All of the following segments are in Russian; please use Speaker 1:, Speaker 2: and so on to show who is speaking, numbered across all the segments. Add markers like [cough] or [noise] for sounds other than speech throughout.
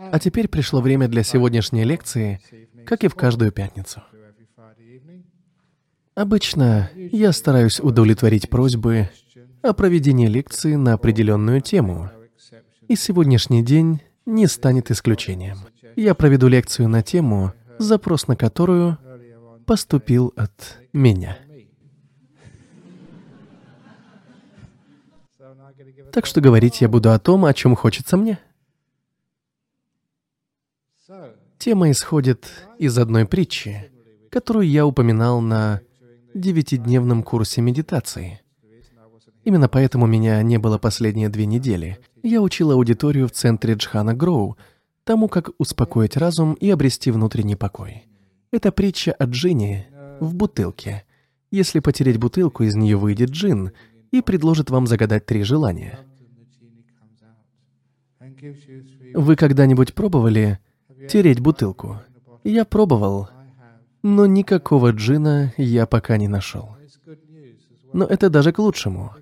Speaker 1: А теперь пришло время для сегодняшней лекции, как и в каждую пятницу. Обычно я стараюсь удовлетворить просьбы о проведении лекции на определенную тему, и сегодняшний день не станет исключением. Я проведу лекцию на тему, запрос на которую поступил от меня. Так что говорить я буду о том, о чем хочется мне. Тема исходит из одной притчи, которую я упоминал на девятидневном курсе медитации. Именно поэтому меня не было последние две недели. Я учил аудиторию в центре Джхана Гроу тому, как успокоить разум и обрести внутренний покой. Это притча о джине в бутылке. Если потереть бутылку, из нее выйдет джин и предложит вам загадать три желания. Вы когда-нибудь пробовали тереть бутылку? Я пробовал, но никакого джина я пока не нашел. Но это даже к лучшему.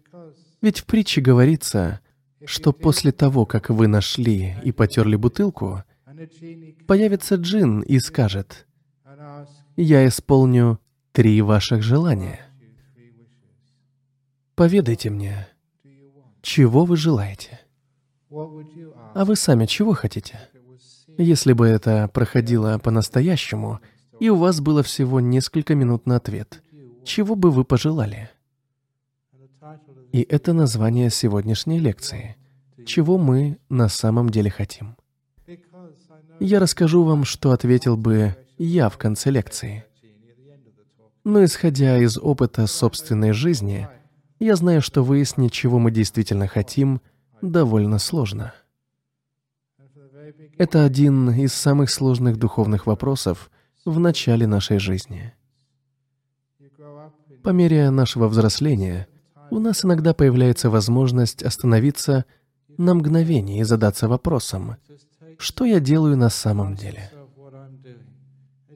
Speaker 1: Ведь в притче говорится, что после того, как вы нашли и потерли бутылку, появится джин и скажет, «Я исполню три ваших желания». Поведайте мне, чего вы желаете? А вы сами чего хотите? Если бы это проходило по-настоящему, и у вас было всего несколько минут на ответ, чего бы вы пожелали? И это название сегодняшней лекции. Чего мы на самом деле хотим? Я расскажу вам, что ответил бы я в конце лекции. Но исходя из опыта собственной жизни, я знаю, что выяснить, чего мы действительно хотим, довольно сложно. Это один из самых сложных духовных вопросов в начале нашей жизни. По мере нашего взросления у нас иногда появляется возможность остановиться на мгновение и задаться вопросом, что я делаю на самом деле.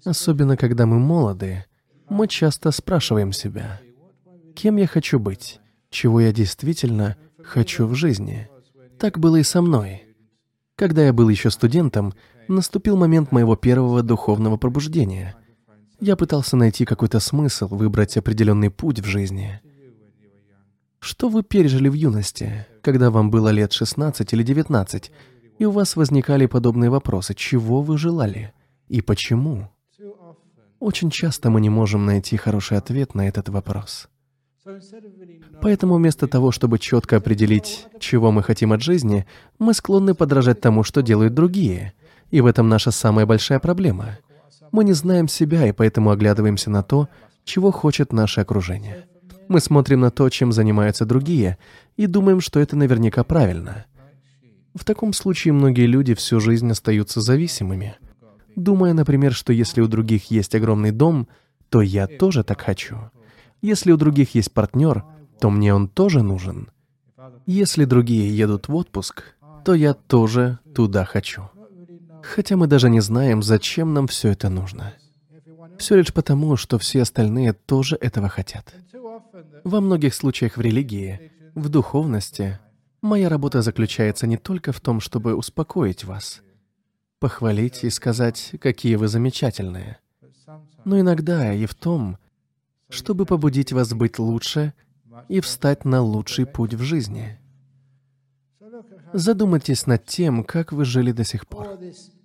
Speaker 1: Особенно когда мы молоды, мы часто спрашиваем себя, кем я хочу быть, чего я действительно хочу в жизни. Так было и со мной. Когда я был еще студентом, наступил момент моего первого духовного пробуждения. Я пытался найти какой-то смысл, выбрать определенный путь в жизни. Что вы пережили в юности, когда вам было лет 16 или 19, и у вас возникали подобные вопросы, чего вы желали и почему? Очень часто мы не можем найти хороший ответ на этот вопрос. Поэтому вместо того, чтобы четко определить, чего мы хотим от жизни, мы склонны подражать тому, что делают другие. И в этом наша самая большая проблема. Мы не знаем себя, и поэтому оглядываемся на то, чего хочет наше окружение. Мы смотрим на то, чем занимаются другие, и думаем, что это наверняка правильно. В таком случае многие люди всю жизнь остаются зависимыми, думая, например, что если у других есть огромный дом, то я тоже так хочу. Если у других есть партнер, то мне он тоже нужен. Если другие едут в отпуск, то я тоже туда хочу. Хотя мы даже не знаем, зачем нам все это нужно. Все лишь потому, что все остальные тоже этого хотят. Во многих случаях в религии, в духовности, моя работа заключается не только в том, чтобы успокоить вас, похвалить и сказать, какие вы замечательные, но иногда и в том, чтобы побудить вас быть лучше и встать на лучший путь в жизни. Задумайтесь над тем, как вы жили до сих пор.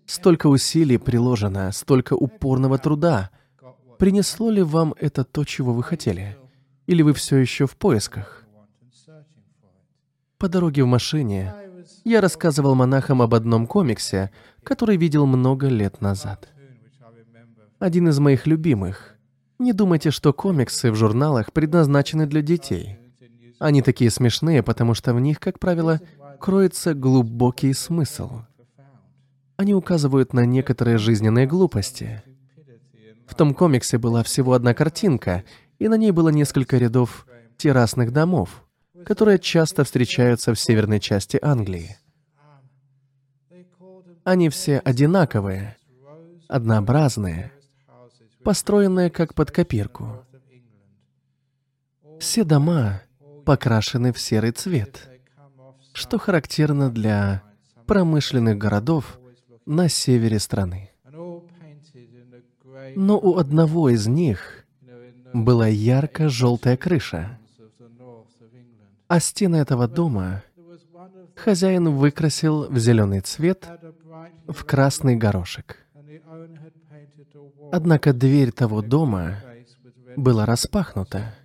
Speaker 1: Столько усилий приложено, столько упорного труда. Принесло ли вам это то, чего вы хотели? Или вы все еще в поисках? По дороге в машине я рассказывал монахам об одном комиксе, который видел много лет назад. Один из моих любимых — не думайте, что комиксы в журналах предназначены для детей. Они такие смешные, потому что в них, как правило, кроется глубокий смысл. Они указывают на некоторые жизненные глупости. В том комиксе была всего одна картинка, и на ней было несколько рядов террасных домов, которые часто встречаются в северной части Англии. Они все одинаковые, однообразные, построенная как под копирку. Все дома покрашены в серый цвет, что характерно для промышленных городов, на севере страны. Но у одного из них была ярко-желтая крыша, а стены этого дома хозяин выкрасил в зеленый цвет в красный горошек. Однако дверь того дома была распахнута,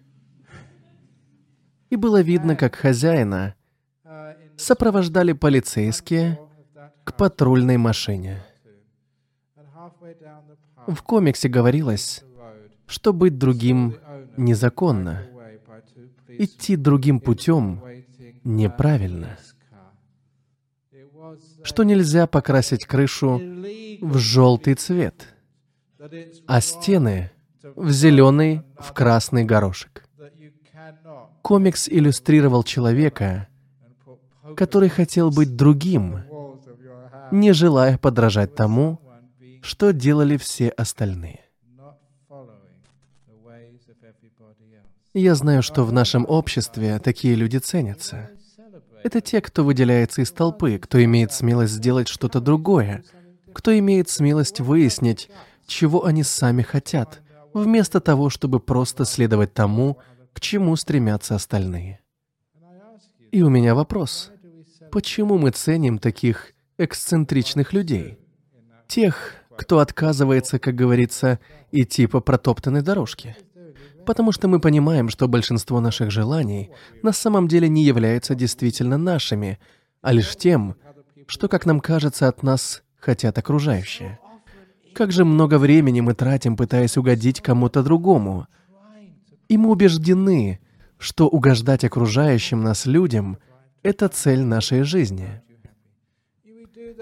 Speaker 1: и было видно, как хозяина сопровождали полицейские к патрульной машине. В комиксе говорилось, что быть другим незаконно, идти другим путем неправильно, что нельзя покрасить крышу в желтый цвет, а стены в зеленый, в красный горошек. Комикс иллюстрировал человека, который хотел быть другим, не желая подражать тому, что делали все остальные. Я знаю, что в нашем обществе такие люди ценятся. Это те, кто выделяется из толпы, кто имеет смелость сделать что-то другое, кто имеет смелость выяснить, чего они сами хотят, вместо того, чтобы просто следовать тому, к чему стремятся остальные. И у меня вопрос. Почему мы ценим таких эксцентричных людей? Тех, кто отказывается, как говорится, идти по протоптанной дорожке. Потому что мы понимаем, что большинство наших желаний на самом деле не являются действительно нашими, а лишь тем, что, как нам кажется, от нас хотят окружающие. Как же много времени мы тратим, пытаясь угодить кому-то другому. И мы убеждены, что угождать окружающим нас людям — это цель нашей жизни.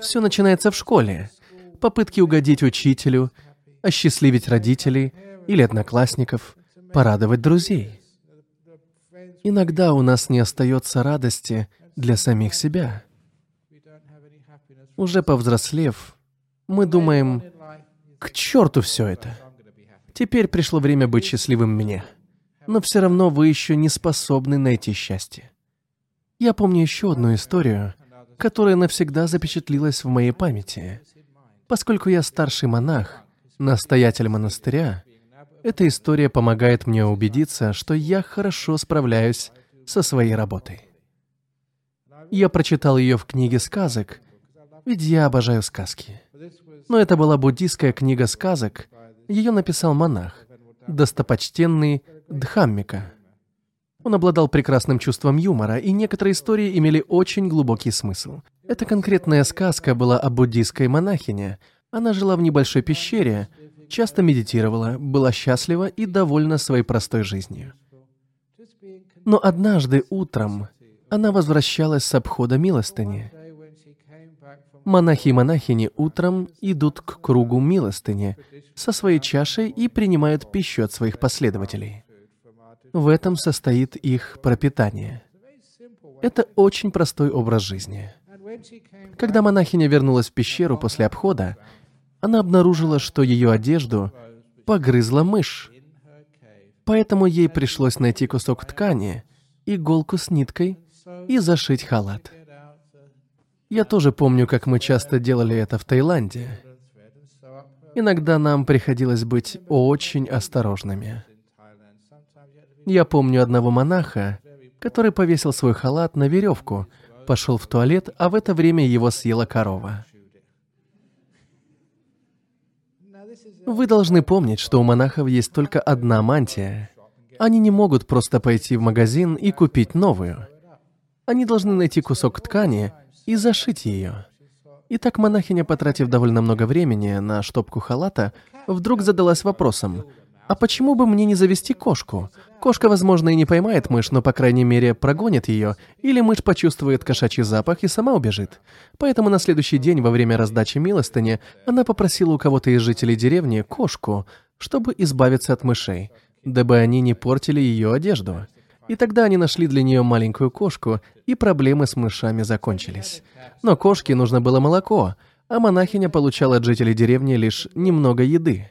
Speaker 1: Все начинается в школе попытки угодить учителю, осчастливить родителей или одноклассников, порадовать друзей. Иногда у нас не остается радости для самих себя. Уже повзрослев, мы думаем, к черту все это. Теперь пришло время быть счастливым мне. Но все равно вы еще не способны найти счастье. Я помню еще одну историю, которая навсегда запечатлилась в моей памяти. Поскольку я старший монах, настоятель монастыря, эта история помогает мне убедиться, что я хорошо справляюсь со своей работой. Я прочитал ее в книге сказок, ведь я обожаю сказки. Но это была буддийская книга сказок, ее написал монах, достопочтенный Дхаммика. Он обладал прекрасным чувством юмора, и некоторые истории имели очень глубокий смысл. Эта конкретная сказка была о буддийской монахине. Она жила в небольшой пещере, часто медитировала, была счастлива и довольна своей простой жизнью. Но однажды утром она возвращалась с обхода милостыни. Монахи и монахини утром идут к кругу милостыни со своей чашей и принимают пищу от своих последователей. В этом состоит их пропитание. Это очень простой образ жизни. Когда монахиня вернулась в пещеру после обхода, она обнаружила, что ее одежду погрызла мышь. Поэтому ей пришлось найти кусок ткани, иголку с ниткой и зашить халат. Я тоже помню, как мы часто делали это в Таиланде. Иногда нам приходилось быть очень осторожными. Я помню одного монаха, который повесил свой халат на веревку, пошел в туалет, а в это время его съела корова. Вы должны помнить, что у монахов есть только одна мантия. Они не могут просто пойти в магазин и купить новую. Они должны найти кусок ткани и зашить ее. Итак, монахиня, потратив довольно много времени на штопку халата, вдруг задалась вопросом, а почему бы мне не завести кошку? Кошка, возможно, и не поймает мышь, но, по крайней мере, прогонит ее, или мышь почувствует кошачий запах и сама убежит. Поэтому на следующий день, во время раздачи милостыни, она попросила у кого-то из жителей деревни кошку, чтобы избавиться от мышей, дабы они не портили ее одежду. И тогда они нашли для нее маленькую кошку, и проблемы с мышами закончились. Но кошке нужно было молоко, а монахиня получала от жителей деревни лишь немного еды.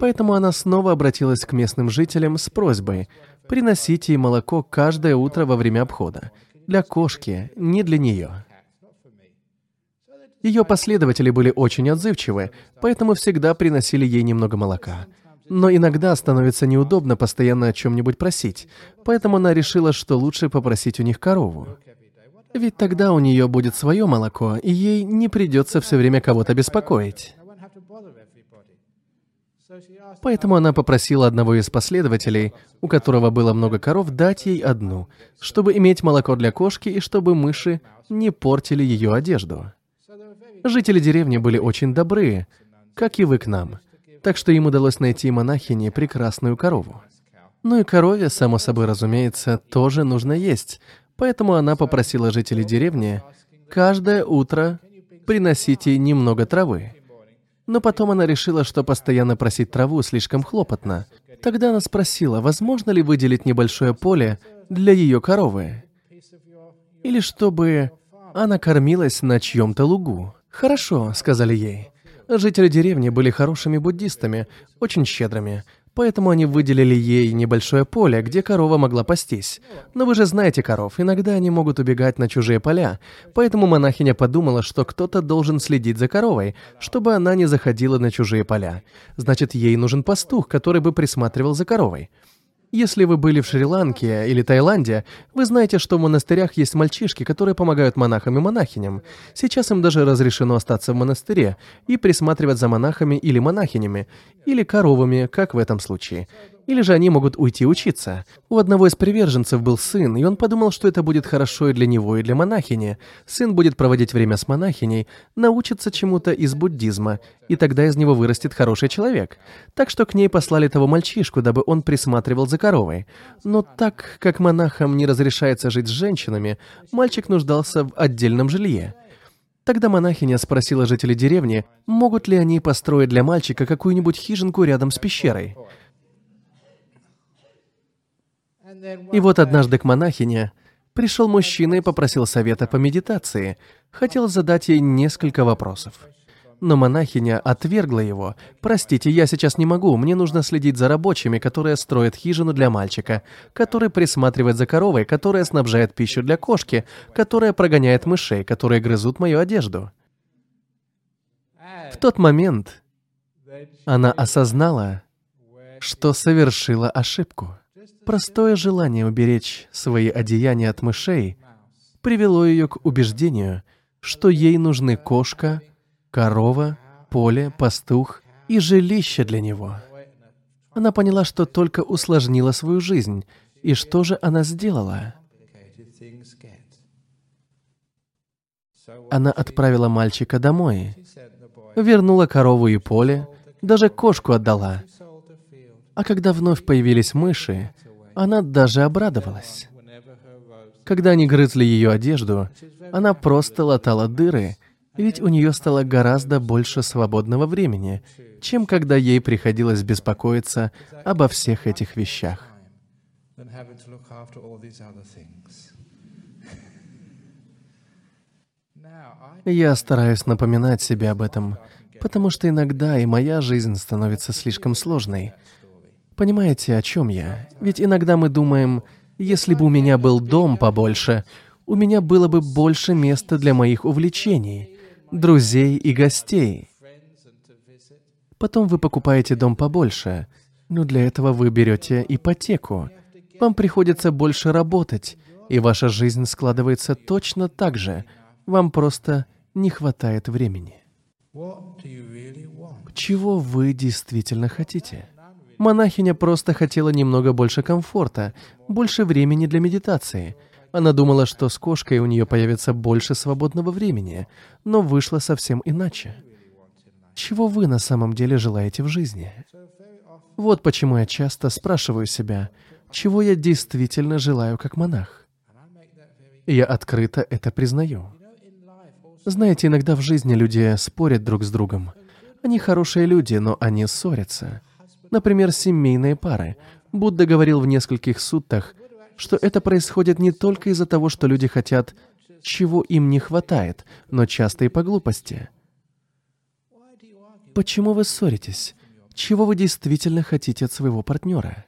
Speaker 1: Поэтому она снова обратилась к местным жителям с просьбой приносить ей молоко каждое утро во время обхода. Для кошки, не для нее. Ее последователи были очень отзывчивы, поэтому всегда приносили ей немного молока. Но иногда становится неудобно постоянно о чем-нибудь просить, поэтому она решила, что лучше попросить у них корову. Ведь тогда у нее будет свое молоко, и ей не придется все время кого-то беспокоить. Поэтому она попросила одного из последователей, у которого было много коров, дать ей одну, чтобы иметь молоко для кошки и чтобы мыши не портили ее одежду. Жители деревни были очень добрые, как и вы к нам, так что им удалось найти монахине прекрасную корову. Ну и корове, само собой разумеется, тоже нужно есть, поэтому она попросила жителей деревни каждое утро приносить ей немного травы. Но потом она решила, что постоянно просить траву слишком хлопотно. Тогда она спросила, возможно ли выделить небольшое поле для ее коровы. Или чтобы она кормилась на чьем-то лугу. «Хорошо», — сказали ей. Жители деревни были хорошими буддистами, очень щедрыми, Поэтому они выделили ей небольшое поле, где корова могла пастись. Но вы же знаете коров, иногда они могут убегать на чужие поля. Поэтому монахиня подумала, что кто-то должен следить за коровой, чтобы она не заходила на чужие поля. Значит, ей нужен пастух, который бы присматривал за коровой. Если вы были в Шри-Ланке или Таиланде, вы знаете, что в монастырях есть мальчишки, которые помогают монахам и монахиням. Сейчас им даже разрешено остаться в монастыре и присматривать за монахами или монахинями, или коровами, как в этом случае. Или же они могут уйти учиться. У одного из приверженцев был сын, и он подумал, что это будет хорошо и для него, и для монахини. Сын будет проводить время с монахиней, научится чему-то из буддизма, и тогда из него вырастет хороший человек. Так что к ней послали того мальчишку, дабы он присматривал за коровой. Но так как монахам не разрешается жить с женщинами, мальчик нуждался в отдельном жилье. Тогда монахиня спросила жителей деревни, могут ли они построить для мальчика какую-нибудь хижинку рядом с пещерой. И вот однажды к монахине пришел мужчина и попросил совета по медитации, хотел задать ей несколько вопросов. Но монахиня отвергла его. «Простите, я сейчас не могу, мне нужно следить за рабочими, которые строят хижину для мальчика, который присматривает за коровой, которая снабжает пищу для кошки, которая прогоняет мышей, которые грызут мою одежду». В тот момент она осознала, что совершила ошибку. Простое желание уберечь свои одеяния от мышей привело ее к убеждению, что ей нужны кошка, корова, поле, пастух и жилище для него. Она поняла, что только усложнила свою жизнь. И что же она сделала? Она отправила мальчика домой, вернула корову и поле, даже кошку отдала. А когда вновь появились мыши, она даже обрадовалась. Когда они грызли ее одежду, она просто латала дыры, ведь у нее стало гораздо больше свободного времени, чем когда ей приходилось беспокоиться обо всех этих вещах. Я стараюсь напоминать себе об этом, потому что иногда и моя жизнь становится слишком сложной — Понимаете, о чем я? Ведь иногда мы думаем, если бы у меня был дом побольше, у меня было бы больше места для моих увлечений, друзей и гостей. Потом вы покупаете дом побольше, но для этого вы берете ипотеку. Вам приходится больше работать, и ваша жизнь складывается точно так же. Вам просто не хватает времени. Чего вы действительно хотите? Монахиня просто хотела немного больше комфорта, больше времени для медитации. Она думала, что с кошкой у нее появится больше свободного времени, но вышло совсем иначе. Чего вы на самом деле желаете в жизни? Вот почему я часто спрашиваю себя, чего я действительно желаю как монах. я открыто это признаю. Знаете, иногда в жизни люди спорят друг с другом. Они хорошие люди, но они ссорятся. Например, семейные пары. Будда говорил в нескольких суттах, что это происходит не только из-за того, что люди хотят, чего им не хватает, но часто и по глупости. Почему вы ссоритесь? Чего вы действительно хотите от своего партнера?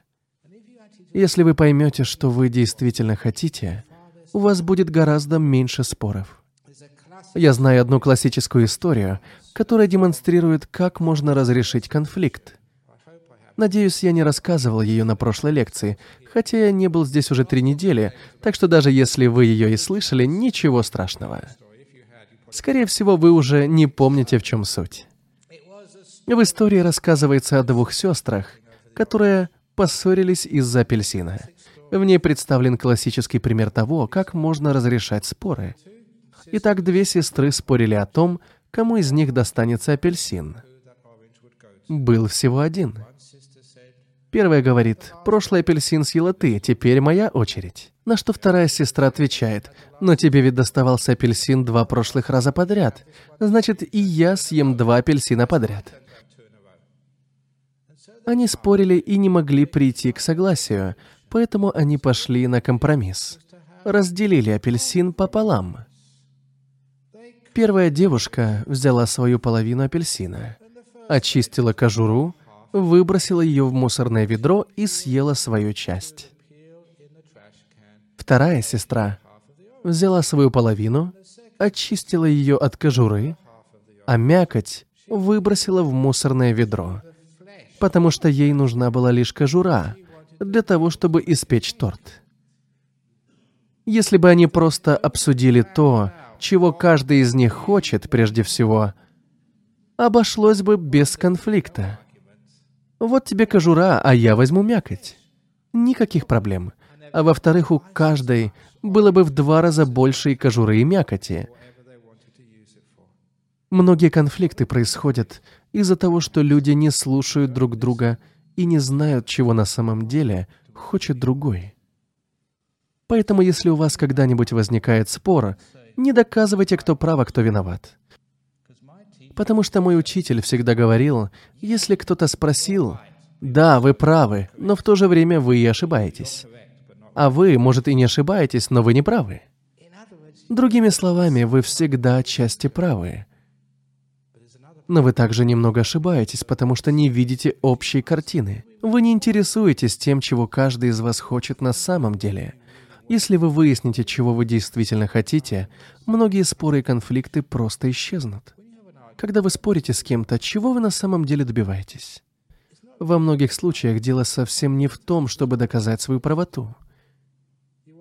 Speaker 1: Если вы поймете, что вы действительно хотите, у вас будет гораздо меньше споров. Я знаю одну классическую историю, которая демонстрирует, как можно разрешить конфликт. Надеюсь, я не рассказывал ее на прошлой лекции, хотя я не был здесь уже три недели, так что даже если вы ее и слышали, ничего страшного. Скорее всего, вы уже не помните, в чем суть. В истории рассказывается о двух сестрах, которые поссорились из-за апельсина. В ней представлен классический пример того, как можно разрешать споры. Итак, две сестры спорили о том, кому из них достанется апельсин. Был всего один. Первая говорит, «Прошлый апельсин съела ты, теперь моя очередь». На что вторая сестра отвечает, «Но тебе ведь доставался апельсин два прошлых раза подряд. Значит, и я съем два апельсина подряд». Они спорили и не могли прийти к согласию, поэтому они пошли на компромисс. Разделили апельсин пополам. Первая девушка взяла свою половину апельсина, очистила кожуру, выбросила ее в мусорное ведро и съела свою часть. Вторая сестра взяла свою половину, очистила ее от кожуры, а мякоть выбросила в мусорное ведро, потому что ей нужна была лишь кожура для того, чтобы испечь торт. Если бы они просто обсудили то, чего каждый из них хочет прежде всего, обошлось бы без конфликта. Вот тебе кожура, а я возьму мякоть. Никаких проблем. А во-вторых, у каждой было бы в два раза больше и кожуры, и мякоти. Многие конфликты происходят из-за того, что люди не слушают друг друга и не знают, чего на самом деле хочет другой. Поэтому, если у вас когда-нибудь возникает спор, не доказывайте, кто прав, а кто виноват. Потому что мой учитель всегда говорил, если кто-то спросил, да, вы правы, но в то же время вы и ошибаетесь. А вы, может, и не ошибаетесь, но вы не правы. Другими словами, вы всегда отчасти правы. Но вы также немного ошибаетесь, потому что не видите общей картины. Вы не интересуетесь тем, чего каждый из вас хочет на самом деле. Если вы выясните, чего вы действительно хотите, многие споры и конфликты просто исчезнут. Когда вы спорите с кем-то, чего вы на самом деле добиваетесь? Во многих случаях дело совсем не в том, чтобы доказать свою правоту.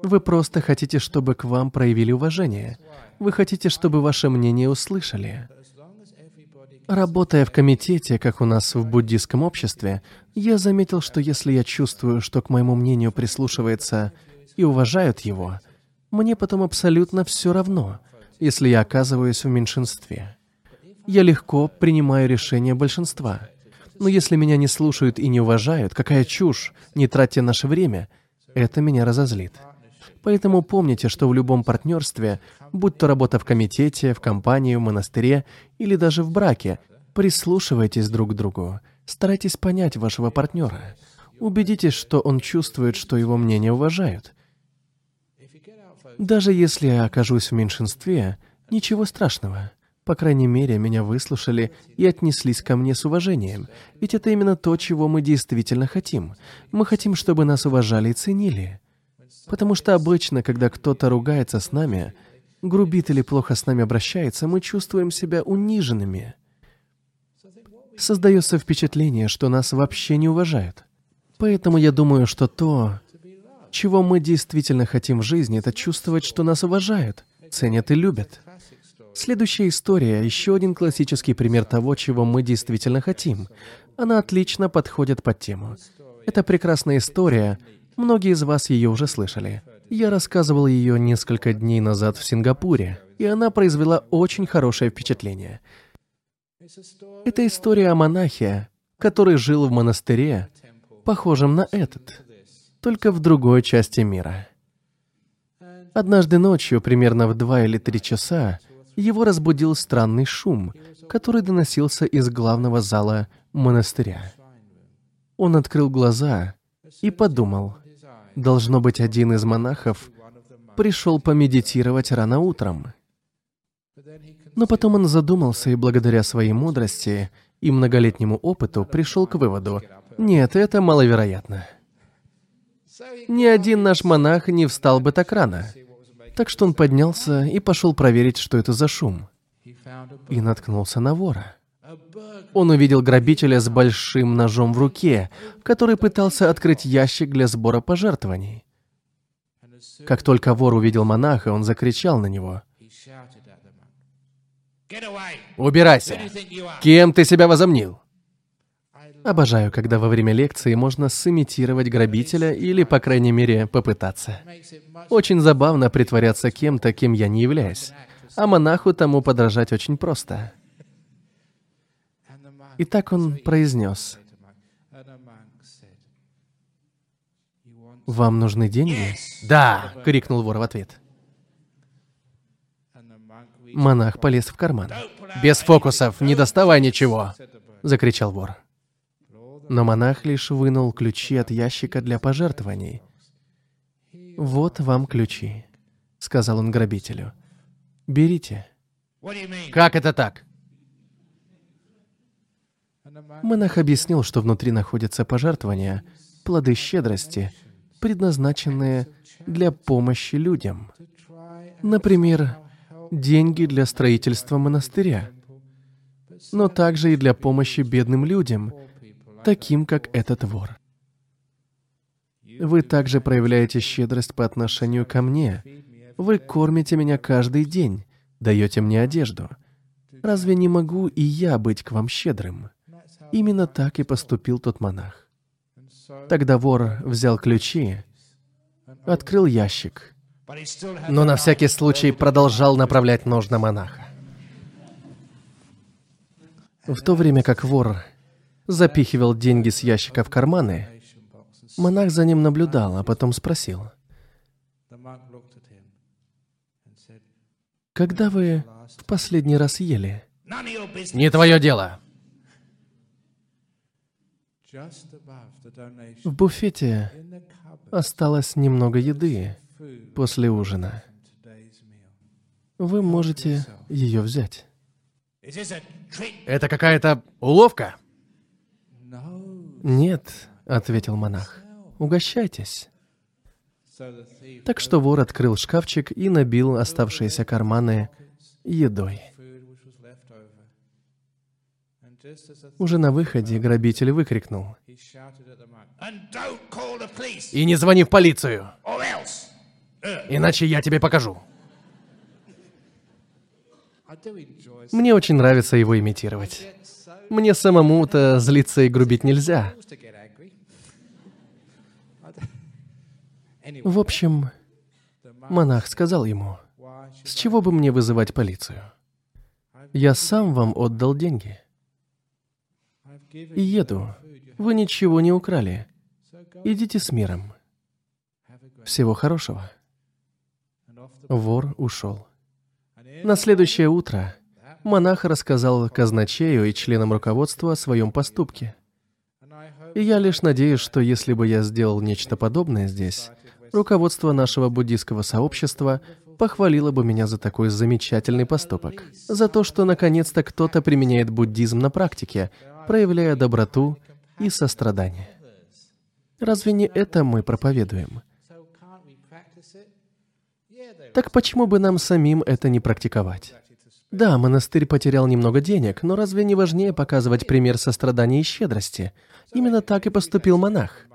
Speaker 1: Вы просто хотите, чтобы к вам проявили уважение. Вы хотите, чтобы ваше мнение услышали. Работая в комитете, как у нас в буддийском обществе, я заметил, что если я чувствую, что к моему мнению прислушивается и уважают его, мне потом абсолютно все равно, если я оказываюсь в меньшинстве я легко принимаю решение большинства. Но если меня не слушают и не уважают, какая чушь, не тратьте наше время, это меня разозлит. Поэтому помните, что в любом партнерстве, будь то работа в комитете, в компании, в монастыре или даже в браке, прислушивайтесь друг к другу, старайтесь понять вашего партнера, убедитесь, что он чувствует, что его мнение уважают. Даже если я окажусь в меньшинстве, ничего страшного. По крайней мере, меня выслушали и отнеслись ко мне с уважением. Ведь это именно то, чего мы действительно хотим. Мы хотим, чтобы нас уважали и ценили. Потому что обычно, когда кто-то ругается с нами, грубит или плохо с нами обращается, мы чувствуем себя униженными. Создается впечатление, что нас вообще не уважают. Поэтому я думаю, что то, чего мы действительно хотим в жизни, это чувствовать, что нас уважают, ценят и любят. Следующая история – еще один классический пример того, чего мы действительно хотим. Она отлично подходит под тему. Это прекрасная история, многие из вас ее уже слышали. Я рассказывал ее несколько дней назад в Сингапуре, и она произвела очень хорошее впечатление. Это история о монахе, который жил в монастыре, похожем на этот, только в другой части мира. Однажды ночью, примерно в два или три часа, его разбудил странный шум, который доносился из главного зала монастыря. Он открыл глаза и подумал, должно быть, один из монахов пришел помедитировать рано утром. Но потом он задумался и благодаря своей мудрости и многолетнему опыту пришел к выводу, нет, это маловероятно. Ни один наш монах не встал бы так рано. Так что он поднялся и пошел проверить, что это за шум. И наткнулся на вора. Он увидел грабителя с большим ножом в руке, который пытался открыть ящик для сбора пожертвований. Как только вор увидел монаха, он закричал на него. «Убирайся! Кем ты себя возомнил?» Обожаю, когда во время лекции можно сымитировать грабителя или, по крайней мере, попытаться. Очень забавно притворяться кем-то, кем я не являюсь. А монаху тому подражать очень просто. И так он произнес. «Вам нужны деньги?» «Да!» — крикнул вор в ответ. Монах полез в карман. «Без фокусов, не доставай ничего!» — закричал вор. Но монах лишь вынул ключи от ящика для пожертвований. «Вот вам ключи», — сказал он грабителю. «Берите». «Как это так?» Монах объяснил, что внутри находятся пожертвования, плоды щедрости, предназначенные для помощи людям. Например, деньги для строительства монастыря, но также и для помощи бедным людям, таким как этот вор. Вы также проявляете щедрость по отношению ко мне. Вы кормите меня каждый день, даете мне одежду. Разве не могу и я быть к вам щедрым? Именно так и поступил тот монах. Тогда вор взял ключи, открыл ящик, но на всякий случай продолжал направлять нож на монаха. В то время как вор запихивал деньги с ящика в карманы, монах за ним наблюдал, а потом спросил, «Когда вы в последний раз ели?» «Не твое дело!» В буфете осталось немного еды после ужина. Вы можете ее взять. Это какая-то уловка? Нет, ответил монах. Угощайтесь. Так что вор открыл шкафчик и набил оставшиеся карманы едой. Уже на выходе грабитель выкрикнул. «И не звони в полицию! Иначе я тебе покажу!» Мне очень нравится его имитировать. Мне самому-то злиться и грубить нельзя. В общем, монах сказал ему, «С чего бы мне вызывать полицию? Я сам вам отдал деньги» и еду. Вы ничего не украли. Идите с миром. Всего хорошего. Вор ушел. На следующее утро монах рассказал казначею и членам руководства о своем поступке. И я лишь надеюсь, что если бы я сделал нечто подобное здесь, руководство нашего буддийского сообщества похвалило бы меня за такой замечательный поступок. За то, что наконец-то кто-то применяет буддизм на практике, проявляя доброту и сострадание. Разве не это мы проповедуем? Так почему бы нам самим это не практиковать? Да, монастырь потерял немного денег, но разве не важнее показывать пример сострадания и щедрости? Именно так и поступил монах.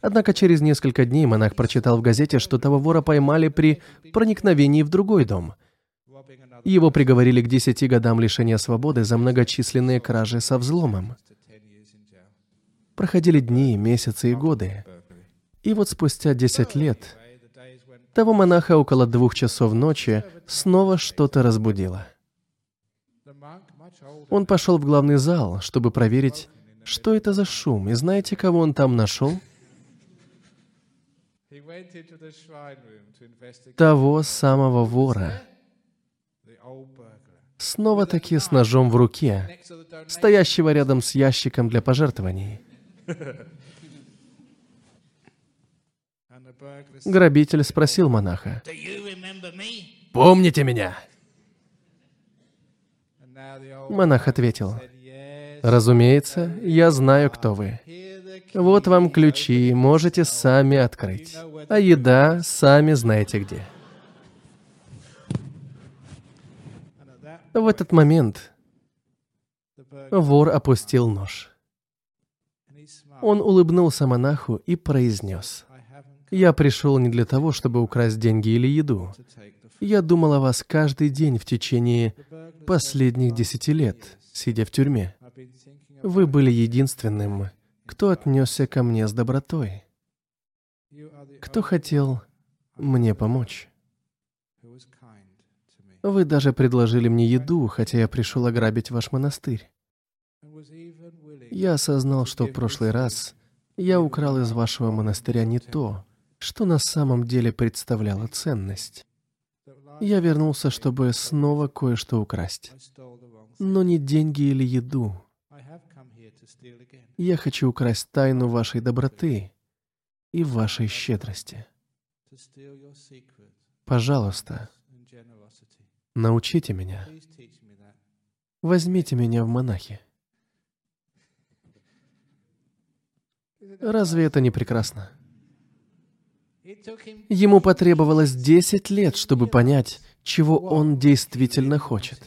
Speaker 1: Однако через несколько дней монах прочитал в газете, что того вора поймали при проникновении в другой дом. Его приговорили к десяти годам лишения свободы за многочисленные кражи со взломом. Проходили дни, месяцы и годы. И вот спустя десять лет того монаха около двух часов ночи снова что-то разбудило. Он пошел в главный зал, чтобы проверить, что это за шум, и знаете, кого он там нашел? Того самого вора. Снова-таки с ножом в руке, стоящего рядом с ящиком для пожертвований. [laughs] Грабитель спросил монаха, «Помните меня?» Монах ответил, «Разумеется, я знаю, кто вы. Вот вам ключи, можете сами открыть. А еда сами знаете где». В этот момент вор опустил нож. Он улыбнулся монаху и произнес, «Я пришел не для того, чтобы украсть деньги или еду. Я думал о вас каждый день в течение последних десяти лет, сидя в тюрьме. Вы были единственным, кто отнесся ко мне с добротой, кто хотел мне помочь. Вы даже предложили мне еду, хотя я пришел ограбить ваш монастырь. Я осознал, что в прошлый раз я украл из вашего монастыря не то, что на самом деле представляло ценность. Я вернулся, чтобы снова кое-что украсть. Но не деньги или еду. Я хочу украсть тайну вашей доброты и вашей щедрости. Пожалуйста, научите меня. Возьмите меня в монахи. Разве это не прекрасно? Ему потребовалось 10 лет, чтобы понять, чего он действительно хочет.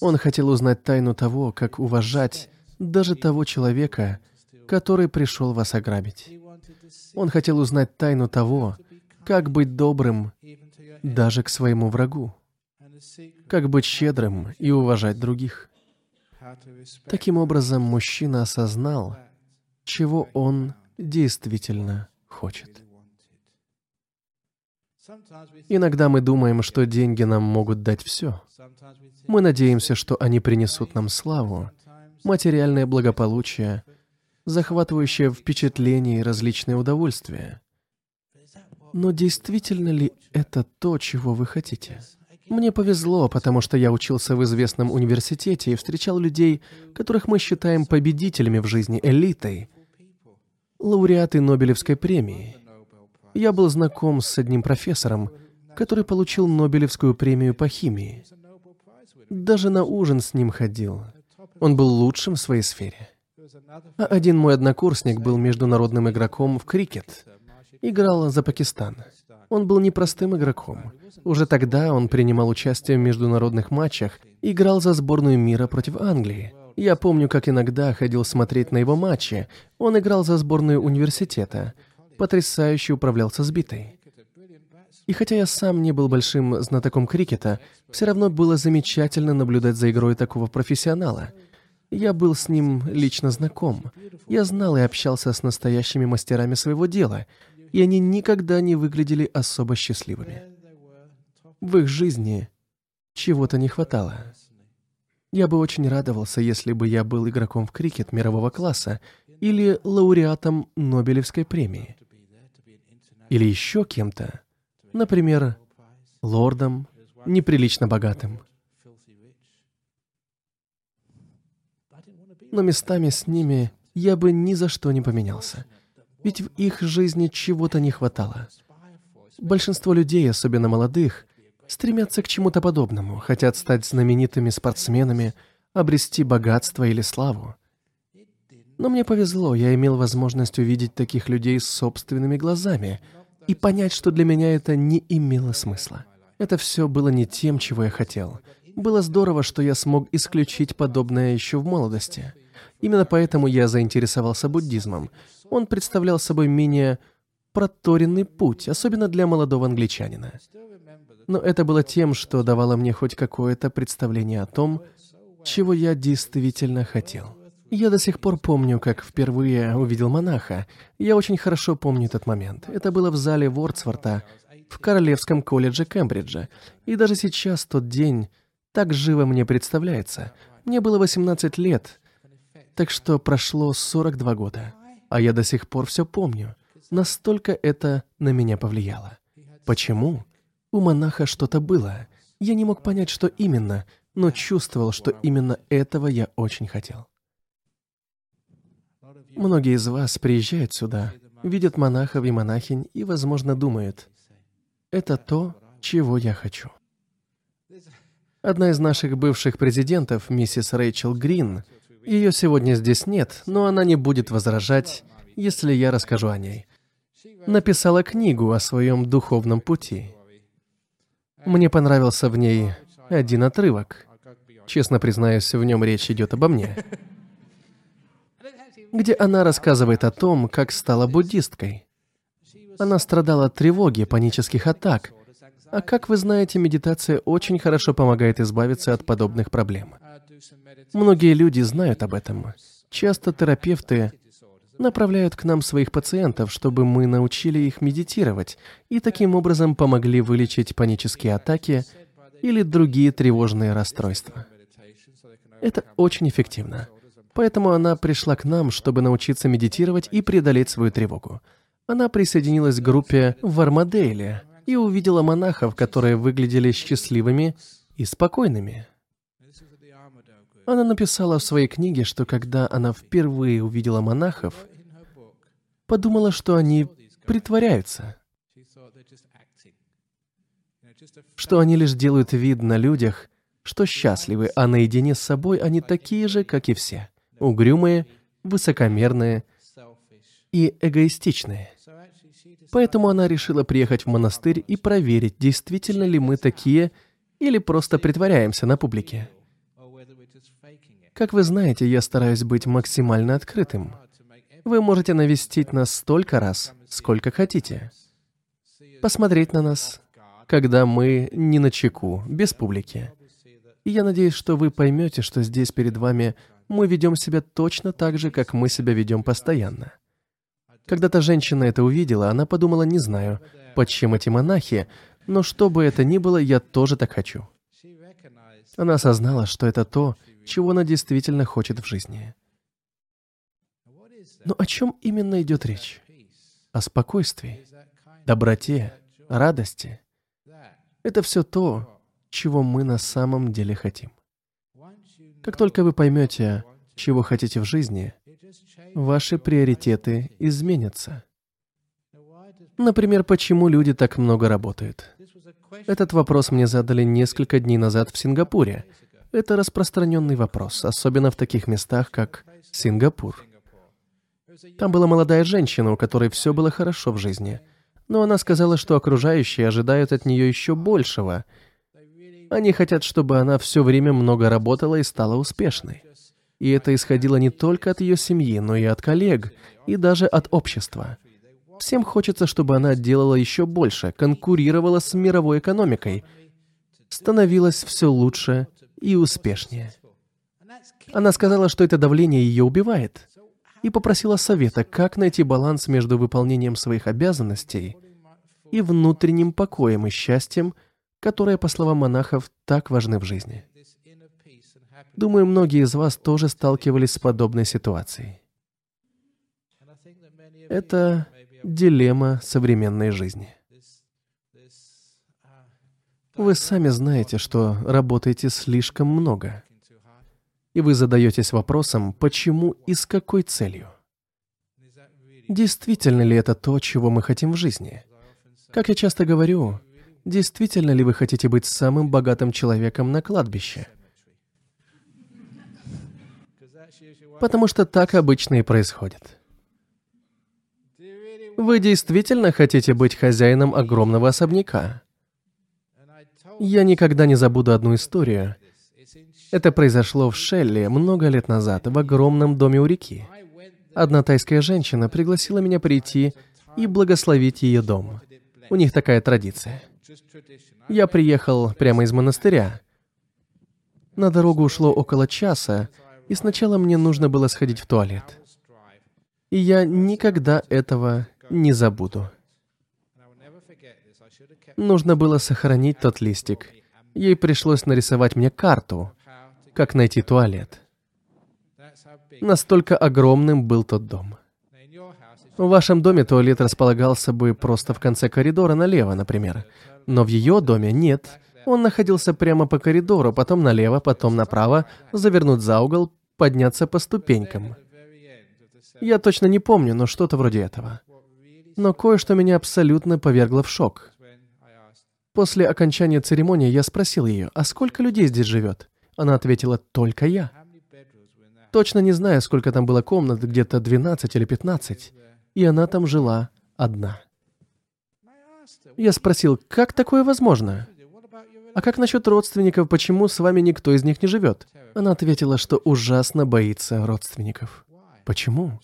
Speaker 1: Он хотел узнать тайну того, как уважать даже того человека, который пришел вас ограбить. Он хотел узнать тайну того, как быть добрым даже к своему врагу, как быть щедрым и уважать других. Таким образом, мужчина осознал, чего он действительно хочет. Иногда мы думаем, что деньги нам могут дать все. Мы надеемся, что они принесут нам славу, материальное благополучие, захватывающее впечатление и различные удовольствия. Но действительно ли это то, чего вы хотите? Мне повезло, потому что я учился в известном университете и встречал людей, которых мы считаем победителями в жизни, элитой, лауреаты Нобелевской премии. Я был знаком с одним профессором, который получил Нобелевскую премию по химии. Даже на ужин с ним ходил. Он был лучшим в своей сфере. А один мой однокурсник был международным игроком в крикет. Играл за Пакистан. Он был непростым игроком. Уже тогда он принимал участие в международных матчах, играл за сборную мира против Англии. Я помню, как иногда ходил смотреть на его матчи. Он играл за сборную университета. Потрясающе управлялся сбитой. И хотя я сам не был большим знатоком крикета, все равно было замечательно наблюдать за игрой такого профессионала. Я был с ним лично знаком. Я знал и общался с настоящими мастерами своего дела — и они никогда не выглядели особо счастливыми. В их жизни чего-то не хватало. Я бы очень радовался, если бы я был игроком в крикет мирового класса или лауреатом Нобелевской премии. Или еще кем-то, например, лордом, неприлично богатым. Но местами с ними я бы ни за что не поменялся — ведь в их жизни чего-то не хватало. Большинство людей, особенно молодых, стремятся к чему-то подобному, хотят стать знаменитыми спортсменами, обрести богатство или славу. Но мне повезло, я имел возможность увидеть таких людей собственными глазами и понять, что для меня это не имело смысла. Это все было не тем, чего я хотел. Было здорово, что я смог исключить подобное еще в молодости. Именно поэтому я заинтересовался буддизмом, он представлял собой менее проторенный путь, особенно для молодого англичанина. Но это было тем, что давало мне хоть какое-то представление о том, чего я действительно хотел. Я до сих пор помню, как впервые увидел монаха. Я очень хорошо помню этот момент. Это было в зале Вордсворта в Королевском колледже Кембриджа. И даже сейчас тот день так живо мне представляется. Мне было 18 лет, так что прошло 42 года. А я до сих пор все помню. Настолько это на меня повлияло. Почему? У монаха что-то было. Я не мог понять, что именно, но чувствовал, что именно этого я очень хотел. Многие из вас приезжают сюда, видят монахов и монахинь и, возможно, думают, это то, чего я хочу. Одна из наших бывших президентов, миссис Рэйчел Грин, ее сегодня здесь нет, но она не будет возражать, если я расскажу о ней. Написала книгу о своем духовном пути. Мне понравился в ней один отрывок. Честно признаюсь, в нем речь идет обо мне. Где она рассказывает о том, как стала буддисткой. Она страдала от тревоги, панических атак. А как вы знаете, медитация очень хорошо помогает избавиться от подобных проблем. Многие люди знают об этом. Часто терапевты направляют к нам своих пациентов, чтобы мы научили их медитировать и таким образом помогли вылечить панические атаки или другие тревожные расстройства. Это очень эффективно. Поэтому она пришла к нам, чтобы научиться медитировать и преодолеть свою тревогу. Она присоединилась к группе в Армадейле и увидела монахов, которые выглядели счастливыми и спокойными. Она написала в своей книге, что когда она впервые увидела монахов, подумала, что они притворяются, что они лишь делают вид на людях, что счастливы, а наедине с собой они такие же, как и все, угрюмые, высокомерные и эгоистичные. Поэтому она решила приехать в монастырь и проверить, действительно ли мы такие или просто притворяемся на публике. Как вы знаете, я стараюсь быть максимально открытым. Вы можете навестить нас столько раз, сколько хотите. Посмотреть на нас, когда мы не на чеку, без публики. И я надеюсь, что вы поймете, что здесь перед вами мы ведем себя точно так же, как мы себя ведем постоянно. Когда-то женщина это увидела, она подумала, не знаю, под чем эти монахи, но что бы это ни было, я тоже так хочу. Она осознала, что это то, чего она действительно хочет в жизни. Но о чем именно идет речь? О спокойствии, доброте, радости. Это все то, чего мы на самом деле хотим. Как только вы поймете, чего хотите в жизни, ваши приоритеты изменятся. Например, почему люди так много работают? Этот вопрос мне задали несколько дней назад в Сингапуре, это распространенный вопрос, особенно в таких местах, как Сингапур. Там была молодая женщина, у которой все было хорошо в жизни. Но она сказала, что окружающие ожидают от нее еще большего. Они хотят, чтобы она все время много работала и стала успешной. И это исходило не только от ее семьи, но и от коллег, и даже от общества. Всем хочется, чтобы она делала еще больше, конкурировала с мировой экономикой, становилась все лучше и успешнее. Она сказала, что это давление ее убивает, и попросила совета, как найти баланс между выполнением своих обязанностей и внутренним покоем и счастьем, которые, по словам монахов, так важны в жизни. Думаю, многие из вас тоже сталкивались с подобной ситуацией. Это дилемма современной жизни. Вы сами знаете, что работаете слишком много. И вы задаетесь вопросом, почему и с какой целью. Действительно ли это то, чего мы хотим в жизни? Как я часто говорю, действительно ли вы хотите быть самым богатым человеком на кладбище? Потому что так обычно и происходит. Вы действительно хотите быть хозяином огромного особняка? Я никогда не забуду одну историю. Это произошло в Шелли много лет назад, в огромном доме у реки. Одна тайская женщина пригласила меня прийти и благословить ее дом. У них такая традиция. Я приехал прямо из монастыря. На дорогу ушло около часа, и сначала мне нужно было сходить в туалет. И я никогда этого не забуду. Нужно было сохранить тот листик. Ей пришлось нарисовать мне карту, как найти туалет. Настолько огромным был тот дом. В вашем доме туалет располагался бы просто в конце коридора налево, например. Но в ее доме нет. Он находился прямо по коридору, потом налево, потом направо, завернуть за угол, подняться по ступенькам. Я точно не помню, но что-то вроде этого. Но кое-что меня абсолютно повергло в шок. После окончания церемонии я спросил ее, а сколько людей здесь живет? Она ответила, только я. Точно не знаю, сколько там было комнат, где-то 12 или 15. И она там жила одна. Я спросил, как такое возможно? «А как насчет родственников? Почему с вами никто из них не живет?» Она ответила, что ужасно боится родственников. Почему?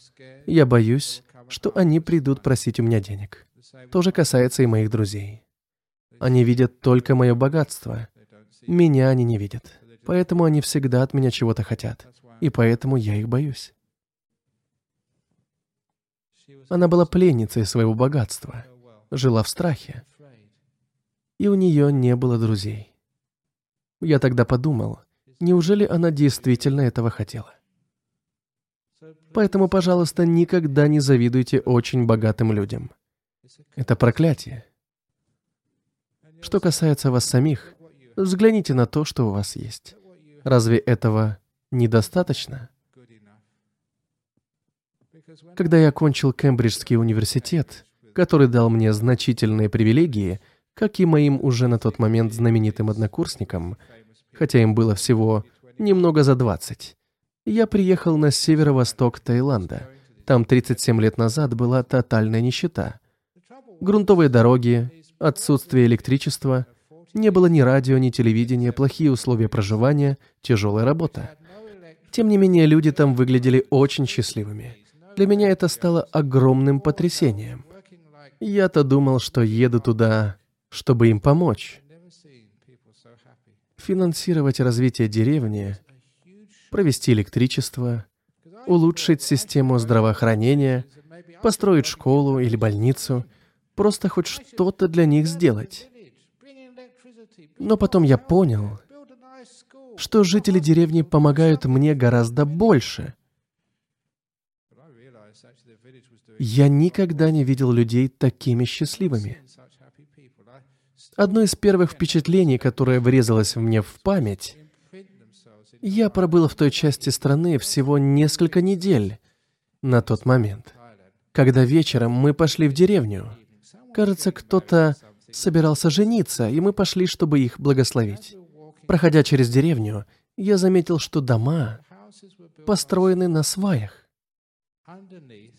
Speaker 1: Я боюсь, что они придут просить у меня денег. То же касается и моих друзей. Они видят только мое богатство. Меня они не видят. Поэтому они всегда от меня чего-то хотят. И поэтому я их боюсь. Она была пленницей своего богатства, жила в страхе, и у нее не было друзей. Я тогда подумал, неужели она действительно этого хотела? Поэтому, пожалуйста, никогда не завидуйте очень богатым людям. Это проклятие. Что касается вас самих, взгляните на то, что у вас есть. Разве этого недостаточно? Когда я окончил Кембриджский университет, который дал мне значительные привилегии, как и моим уже на тот момент знаменитым однокурсникам, хотя им было всего немного за 20, я приехал на северо-восток Таиланда. Там 37 лет назад была тотальная нищета. Грунтовые дороги, отсутствие электричества, не было ни радио, ни телевидения, плохие условия проживания, тяжелая работа. Тем не менее, люди там выглядели очень счастливыми. Для меня это стало огромным потрясением. Я-то думал, что еду туда, чтобы им помочь. Финансировать развитие деревни, провести электричество, улучшить систему здравоохранения, построить школу или больницу, просто хоть что-то для них сделать. Но потом я понял, что жители деревни помогают мне гораздо больше. Я никогда не видел людей такими счастливыми. Одно из первых впечатлений, которое врезалось мне в память, я пробыл в той части страны всего несколько недель на тот момент, когда вечером мы пошли в деревню. Кажется, кто-то собирался жениться, и мы пошли, чтобы их благословить. Проходя через деревню, я заметил, что дома построены на сваях.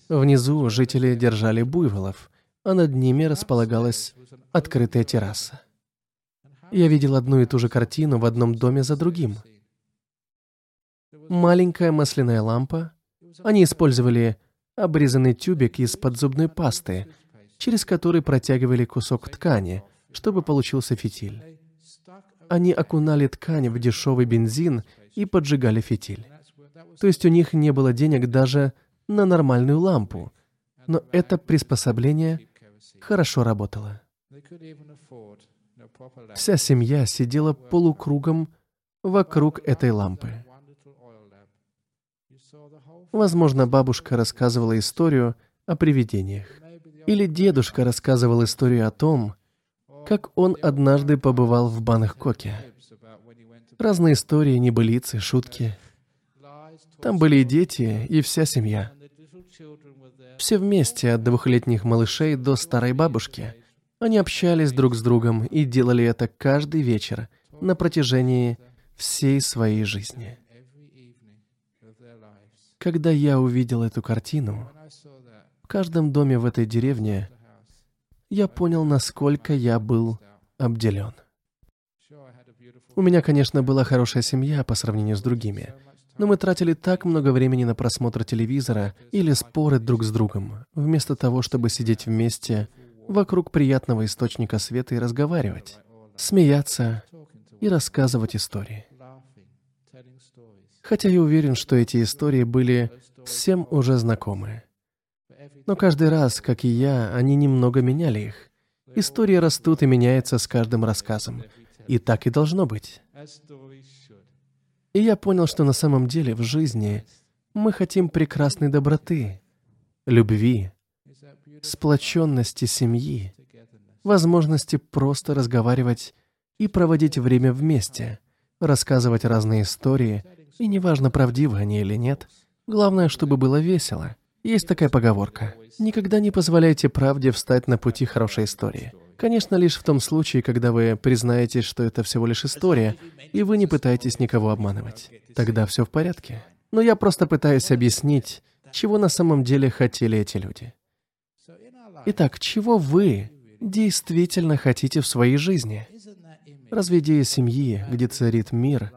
Speaker 1: Внизу жители держали буйволов, а над ними располагалась открытая терраса. Я видел одну и ту же картину в одном доме за другим. Маленькая масляная лампа. Они использовали обрезанный тюбик из-под зубной пасты, через который протягивали кусок ткани, чтобы получился фитиль. Они окунали ткань в дешевый бензин и поджигали фитиль. То есть у них не было денег даже на нормальную лампу, но это приспособление хорошо работало. Вся семья сидела полукругом вокруг этой лампы. Возможно, бабушка рассказывала историю о привидениях. Или дедушка рассказывал историю о том, как он однажды побывал в Бангкоке. Разные истории, небылицы, шутки. Там были и дети, и вся семья. Все вместе, от двухлетних малышей до старой бабушки. Они общались друг с другом и делали это каждый вечер на протяжении всей своей жизни. Когда я увидел эту картину, в каждом доме в этой деревне я понял, насколько я был обделен. У меня, конечно, была хорошая семья по сравнению с другими, но мы тратили так много времени на просмотр телевизора или споры друг с другом, вместо того, чтобы сидеть вместе вокруг приятного источника света и разговаривать, смеяться и рассказывать истории. Хотя я уверен, что эти истории были всем уже знакомы. Но каждый раз, как и я, они немного меняли их. Истории растут и меняются с каждым рассказом. И так и должно быть. И я понял, что на самом деле в жизни мы хотим прекрасной доброты, любви, сплоченности семьи, возможности просто разговаривать и проводить время вместе, рассказывать разные истории, и неважно, правдивы они или нет, главное, чтобы было весело. Есть такая поговорка. Никогда не позволяйте правде встать на пути хорошей истории. Конечно, лишь в том случае, когда вы признаете, что это всего лишь история, и вы не пытаетесь никого обманывать. Тогда все в порядке. Но я просто пытаюсь объяснить, чего на самом деле хотели эти люди. Итак, чего вы действительно хотите в своей жизни? Разве идея семьи, где царит мир,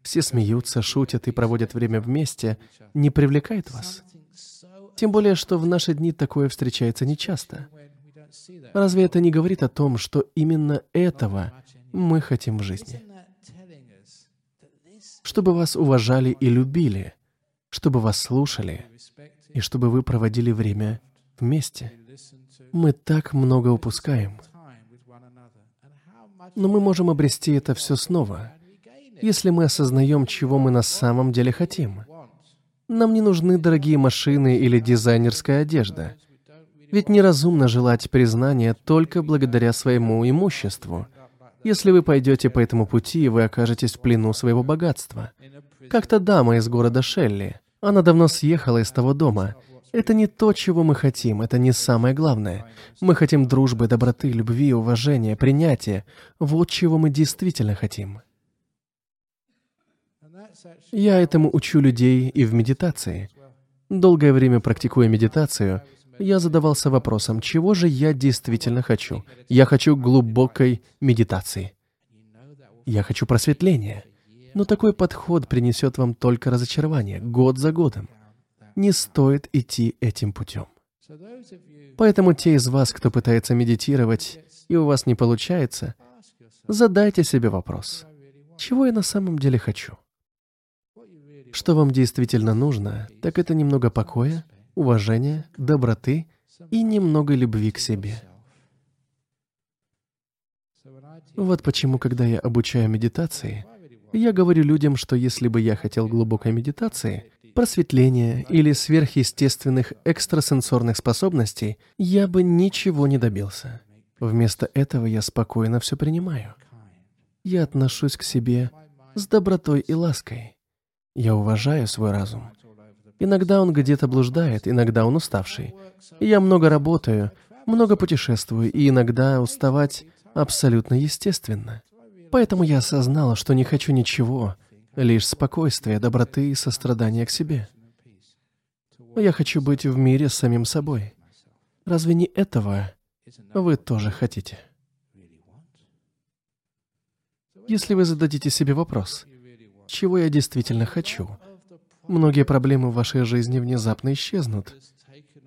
Speaker 1: все смеются, шутят и проводят время вместе, не привлекает вас? Тем более, что в наши дни такое встречается нечасто. Разве это не говорит о том, что именно этого мы хотим в жизни? Чтобы вас уважали и любили, чтобы вас слушали, и чтобы вы проводили время вместе. Мы так много упускаем. Но мы можем обрести это все снова, если мы осознаем, чего мы на самом деле хотим. Нам не нужны дорогие машины или дизайнерская одежда. Ведь неразумно желать признания только благодаря своему имуществу. Если вы пойдете по этому пути, вы окажетесь в плену своего богатства. Как-то дама из города Шелли. Она давно съехала из того дома. Это не то, чего мы хотим, это не самое главное. Мы хотим дружбы, доброты, любви, уважения, принятия. Вот чего мы действительно хотим. Я этому учу людей и в медитации. Долгое время практикуя медитацию, я задавался вопросом, чего же я действительно хочу. Я хочу глубокой медитации. Я хочу просветления. Но такой подход принесет вам только разочарование, год за годом. Не стоит идти этим путем. Поэтому те из вас, кто пытается медитировать, и у вас не получается, задайте себе вопрос, чего я на самом деле хочу? Что вам действительно нужно, так это немного покоя, уважения, доброты и немного любви к себе. Вот почему, когда я обучаю медитации, я говорю людям, что если бы я хотел глубокой медитации, просветления или сверхъестественных экстрасенсорных способностей, я бы ничего не добился. Вместо этого я спокойно все принимаю. Я отношусь к себе с добротой и лаской. Я уважаю свой разум. Иногда он где-то блуждает, иногда он уставший. Я много работаю, много путешествую, и иногда уставать абсолютно естественно. Поэтому я осознала, что не хочу ничего, лишь спокойствия, доброты и сострадания к себе. Я хочу быть в мире с самим собой. Разве не этого вы тоже хотите? Если вы зададите себе вопрос, чего я действительно хочу. Многие проблемы в вашей жизни внезапно исчезнут,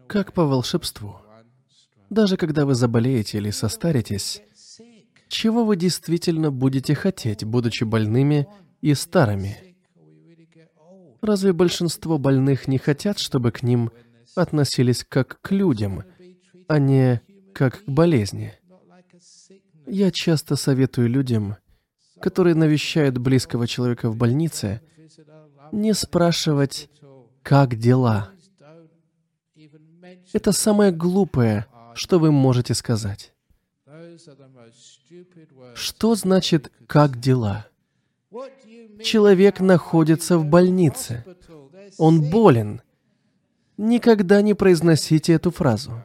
Speaker 1: как по волшебству. Даже когда вы заболеете или состаритесь, чего вы действительно будете хотеть, будучи больными и старыми? Разве большинство больных не хотят, чтобы к ним относились как к людям, а не как к болезни? Я часто советую людям которые навещают близкого человека в больнице, не спрашивать, как дела. Это самое глупое, что вы можете сказать. Что значит «как дела»? Человек находится в больнице. Он болен. Никогда не произносите эту фразу.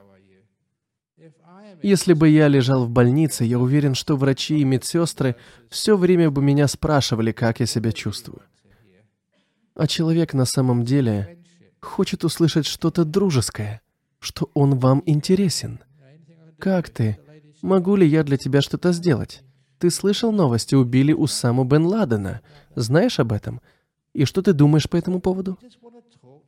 Speaker 1: Если бы я лежал в больнице, я уверен, что врачи и медсестры все время бы меня спрашивали, как я себя чувствую. А человек на самом деле хочет услышать что-то дружеское, что он вам интересен. Как ты? Могу ли я для тебя что-то сделать? Ты слышал новости, убили Усаму бен Ладена. Знаешь об этом? И что ты думаешь по этому поводу?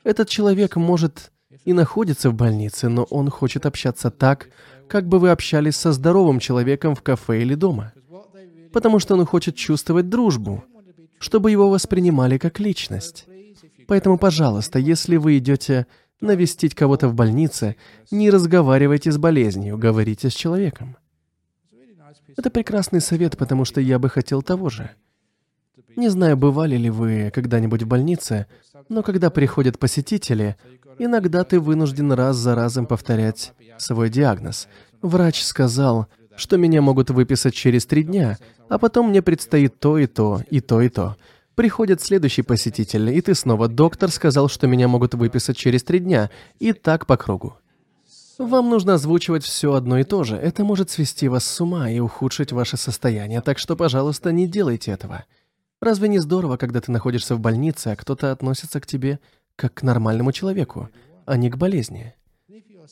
Speaker 1: Этот человек может и находится в больнице, но он хочет общаться так, как бы вы общались со здоровым человеком в кафе или дома. Потому что он хочет чувствовать дружбу, чтобы его воспринимали как личность. Поэтому, пожалуйста, если вы идете навестить кого-то в больнице, не разговаривайте с болезнью, говорите с человеком. Это прекрасный совет, потому что я бы хотел того же. Не знаю, бывали ли вы когда-нибудь в больнице, но когда приходят посетители, иногда ты вынужден раз за разом повторять свой диагноз. Врач сказал, что меня могут выписать через три дня, а потом мне предстоит то и то, и то и то. Приходит следующий посетитель, и ты снова, доктор сказал, что меня могут выписать через три дня, и так по кругу. Вам нужно озвучивать все одно и то же. Это может свести вас с ума и ухудшить ваше состояние, так что, пожалуйста, не делайте этого. Разве не здорово, когда ты находишься в больнице, а кто-то относится к тебе как к нормальному человеку, а не к болезни?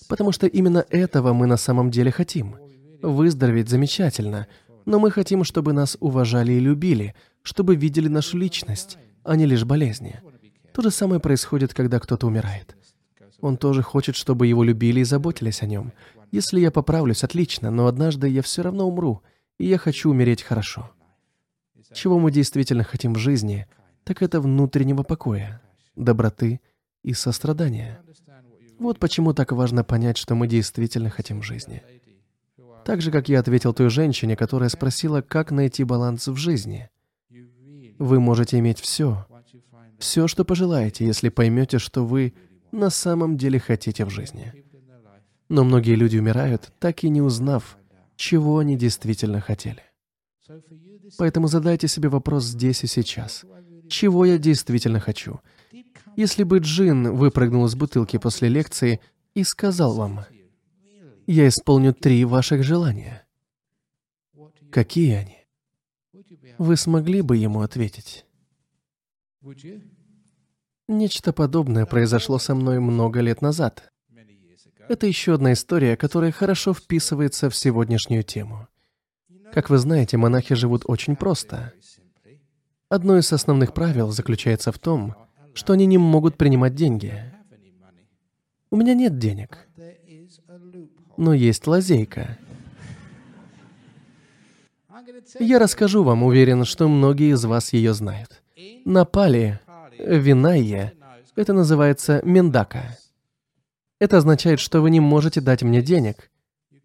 Speaker 1: Потому что именно этого мы на самом деле хотим. Выздороветь замечательно, Но мы хотим, чтобы нас уважали и любили, чтобы видели нашу личность, а не лишь болезни. То же самое происходит, когда кто-то умирает. Он тоже хочет, чтобы его любили и заботились о нем. Если я поправлюсь, отлично, но однажды я все равно умру, и я хочу умереть хорошо. Чего мы действительно хотим в жизни, так это внутреннего покоя, доброты и сострадания. Вот почему так важно понять, что мы действительно хотим в жизни. Так же, как я ответил той женщине, которая спросила, как найти баланс в жизни. Вы можете иметь все, все, что пожелаете, если поймете, что вы на самом деле хотите в жизни. Но многие люди умирают, так и не узнав, чего они действительно хотели. Поэтому задайте себе вопрос здесь и сейчас. Чего я действительно хочу? Если бы Джин выпрыгнул из бутылки после лекции и сказал вам, «Я исполню три ваших желания», какие они? Вы смогли бы ему ответить? Нечто подобное произошло со мной много лет назад. Это еще одна история, которая хорошо вписывается в сегодняшнюю тему. Как вы знаете, монахи живут очень просто. Одно из основных правил заключается в том, что они не могут принимать деньги. У меня нет денег, но есть лазейка. Я расскажу вам, уверен, что многие из вас ее знают. На Пали Винайя — это называется мендака. Это означает, что вы не можете дать мне денег,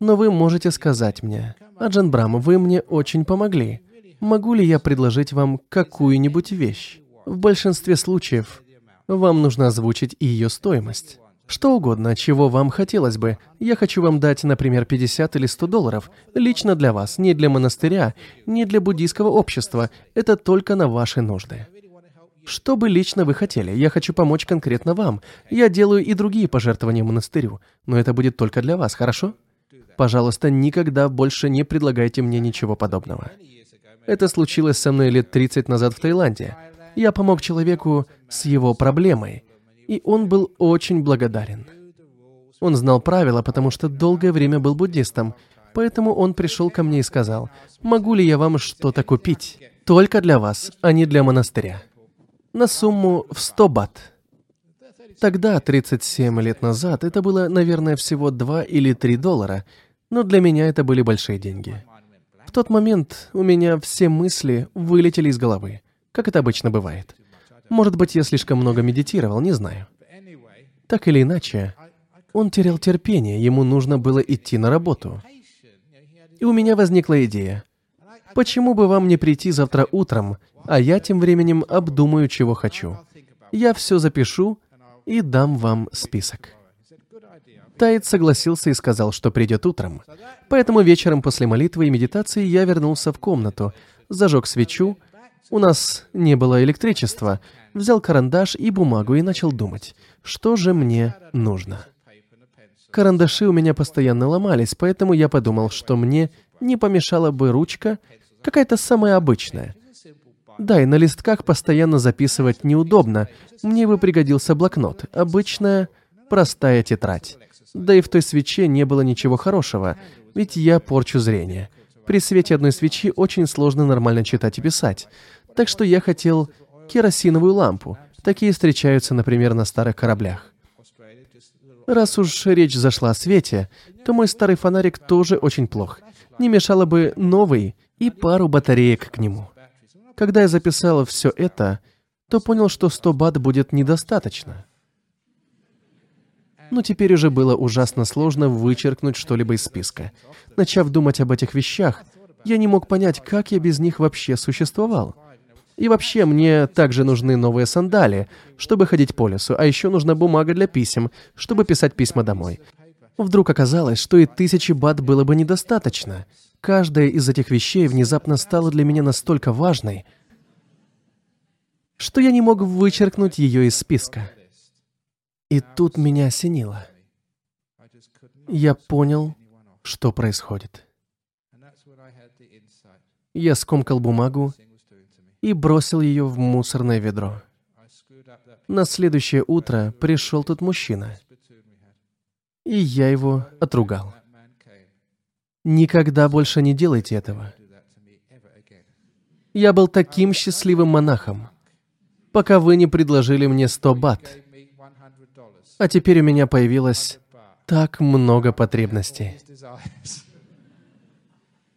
Speaker 1: но вы можете сказать мне, «Аджан Брам, вы мне очень помогли. Могу ли я предложить вам какую-нибудь вещь?» В большинстве случаев вам нужно озвучить ее стоимость. Что угодно, чего вам хотелось бы. Я хочу вам дать, например, 50 или 100 долларов. Лично для вас, не для монастыря, не для буддийского общества. Это только на ваши нужды. Что бы лично вы хотели? Я хочу помочь конкретно вам. Я делаю и другие пожертвования монастырю, но это будет только для вас, хорошо? Пожалуйста, никогда больше не предлагайте мне ничего подобного. Это случилось со мной лет 30 назад в Таиланде. Я помог человеку с его проблемой, и он был очень благодарен. Он знал правила, потому что долгое время был буддистом, поэтому он пришел ко мне и сказал, «Могу ли я вам что-то купить? Только для вас, а не для монастыря» на сумму в 100 бат. Тогда, 37 лет назад, это было, наверное, всего 2 или 3 доллара, но для меня это были большие деньги. В тот момент у меня все мысли вылетели из головы, как это обычно бывает. Может быть, я слишком много медитировал, не знаю. Так или иначе, он терял терпение, ему нужно было идти на работу. И у меня возникла идея. Почему бы вам не прийти завтра утром а я тем временем обдумаю, чего хочу. Я все запишу и дам вам список. Тайт согласился и сказал, что придет утром. Поэтому вечером после молитвы и медитации я вернулся в комнату, зажег свечу, у нас не было электричества, взял карандаш и бумагу и начал думать, что же мне нужно. Карандаши у меня постоянно ломались, поэтому я подумал, что мне не помешала бы ручка, какая-то самая обычная, да, и на листках постоянно записывать неудобно. Мне бы пригодился блокнот. Обычная, простая тетрадь. Да и в той свече не было ничего хорошего, ведь я порчу зрение. При свете одной свечи очень сложно нормально читать и писать. Так что я хотел керосиновую лампу. Такие встречаются, например, на старых кораблях. Раз уж речь зашла о свете, то мой старый фонарик тоже очень плох. Не мешало бы новый и пару батареек к нему. Когда я записал все это, то понял, что 100 бат будет недостаточно. Но теперь уже было ужасно сложно вычеркнуть что-либо из списка. Начав думать об этих вещах, я не мог понять, как я без них вообще существовал. И вообще, мне также нужны новые сандали, чтобы ходить по лесу, а еще нужна бумага для писем, чтобы писать письма домой. Вдруг оказалось, что и тысячи бат было бы недостаточно. Каждая из этих вещей внезапно стала для меня настолько важной, что я не мог вычеркнуть ее из списка. И тут меня осенило. Я понял, что происходит. Я скомкал бумагу и бросил ее в мусорное ведро. На следующее утро пришел тот мужчина, и я его отругал. Никогда больше не делайте этого. Я был таким счастливым монахом, пока вы не предложили мне 100 бат. А теперь у меня появилось так много потребностей.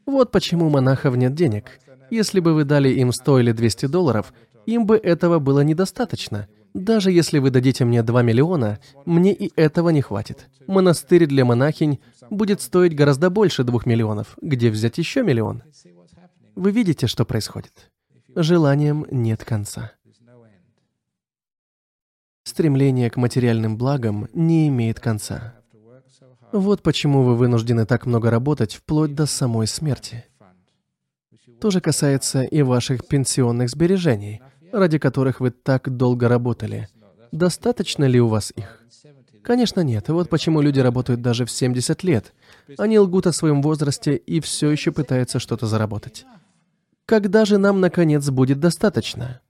Speaker 1: Вот почему монахов нет денег. Если бы вы дали им 100 или 200 долларов, им бы этого было недостаточно. Даже если вы дадите мне 2 миллиона, мне и этого не хватит. Монастырь для монахинь будет стоить гораздо больше 2 миллионов. Где взять еще миллион? Вы видите, что происходит? Желанием нет конца. Стремление к материальным благам не имеет конца. Вот почему вы вынуждены так много работать вплоть до самой смерти. То же касается и ваших пенсионных сбережений, ради которых вы так долго работали. Достаточно ли у вас их? Конечно, нет. Вот почему люди работают даже в 70 лет. Они лгут о своем возрасте и все еще пытаются что-то заработать. Когда же нам, наконец, будет достаточно?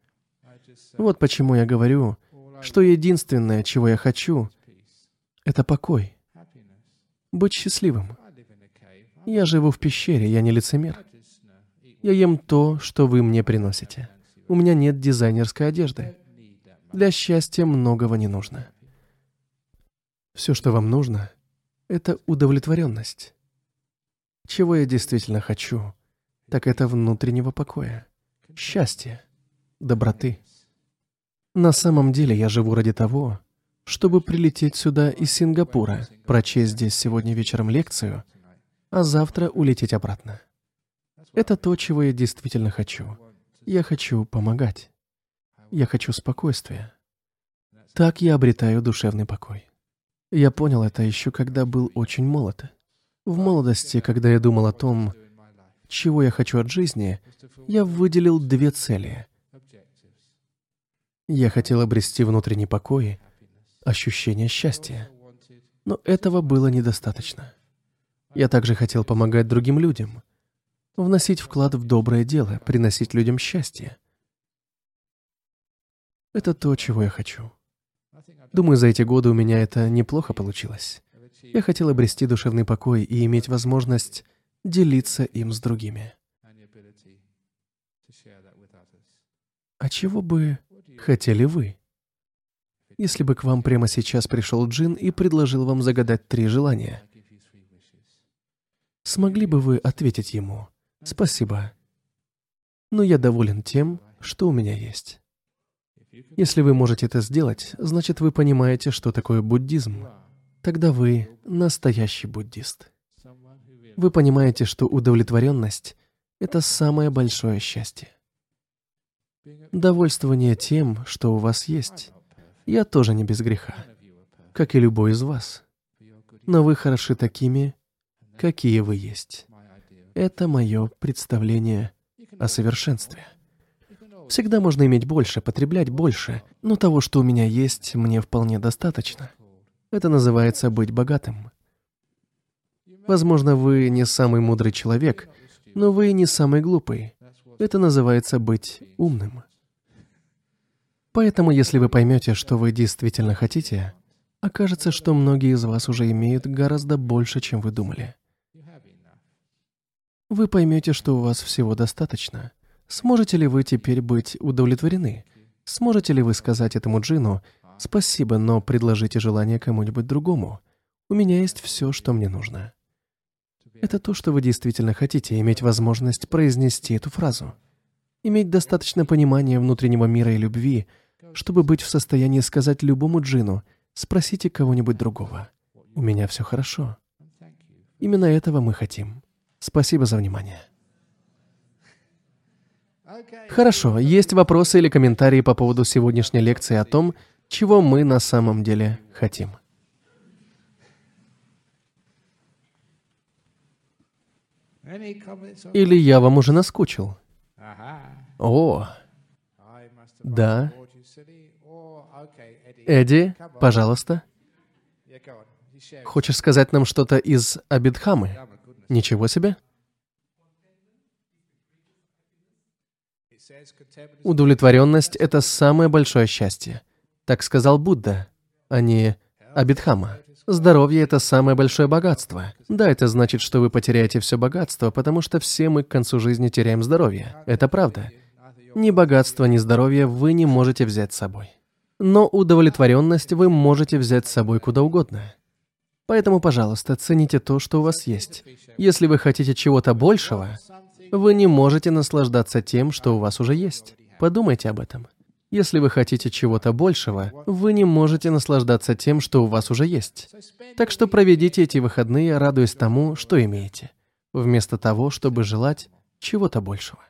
Speaker 1: Вот почему я говорю, что единственное, чего я хочу, это покой. Быть счастливым. Я живу в пещере, я не лицемер. Я ем то, что вы мне приносите. У меня нет дизайнерской одежды. Для счастья многого не нужно. Все, что вам нужно, это удовлетворенность. Чего я действительно хочу, так это внутреннего покоя, счастья, доброты. На самом деле я живу ради того, чтобы прилететь сюда из Сингапура, прочесть здесь сегодня вечером лекцию, а завтра улететь обратно. Это то, чего я действительно хочу. Я хочу помогать. Я хочу спокойствия. Так я обретаю душевный покой. Я понял это еще когда был очень молод. В молодости, когда я думал о том, чего я хочу от жизни, я выделил две цели. Я хотел обрести внутренний покой, ощущение счастья. Но этого было недостаточно. Я также хотел помогать другим людям — вносить вклад в доброе дело, приносить людям счастье. Это то, чего я хочу. Думаю, за эти годы у меня это неплохо получилось. Я хотел обрести душевный покой и иметь возможность делиться им с другими. А чего бы хотели вы? Если бы к вам прямо сейчас пришел Джин и предложил вам загадать три желания, смогли бы вы ответить ему Спасибо. Но я доволен тем, что у меня есть. Если вы можете это сделать, значит вы понимаете, что такое буддизм. Тогда вы настоящий буддист. Вы понимаете, что удовлетворенность — это самое большое счастье. Довольствование тем, что у вас есть. Я тоже не без греха, как и любой из вас. Но вы хороши такими, какие вы есть. Это мое представление о совершенстве. Всегда можно иметь больше, потреблять больше, но того, что у меня есть, мне вполне достаточно. Это называется быть богатым. Возможно, вы не самый мудрый человек, но вы не самый глупый. Это называется быть умным. Поэтому, если вы поймете, что вы действительно хотите, окажется, что многие из вас уже имеют гораздо больше, чем вы думали вы поймете, что у вас всего достаточно. Сможете ли вы теперь быть удовлетворены? Сможете ли вы сказать этому джину «Спасибо, но предложите желание кому-нибудь другому. У меня есть все, что мне нужно». Это то, что вы действительно хотите, иметь возможность произнести эту фразу. Иметь достаточно понимания внутреннего мира и любви, чтобы быть в состоянии сказать любому джину «Спросите кого-нибудь другого. У меня все хорошо». Именно этого мы хотим. Спасибо за внимание. Хорошо, есть вопросы или комментарии по поводу сегодняшней лекции о том, чего мы на самом деле хотим? Или я вам уже наскучил? О, да. Эдди, пожалуйста. Хочешь сказать нам что-то из Абидхамы? Ничего себе. Удовлетворенность — это самое большое счастье. Так сказал Будда, а не Абидхама. Здоровье – это самое большое богатство. Да, это значит, что вы потеряете все богатство, потому что все мы к концу жизни теряем здоровье. Это правда. Ни богатство, ни здоровье вы не можете взять с собой. Но удовлетворенность вы можете взять с собой куда угодно. Поэтому, пожалуйста, цените то, что у вас есть. Если вы хотите чего-то большего, вы не можете наслаждаться тем, что у вас уже есть. Подумайте об этом. Если вы хотите чего-то большего, вы не можете наслаждаться тем, что у вас уже есть. Так что проведите эти выходные, радуясь тому, что имеете, вместо того, чтобы желать чего-то большего.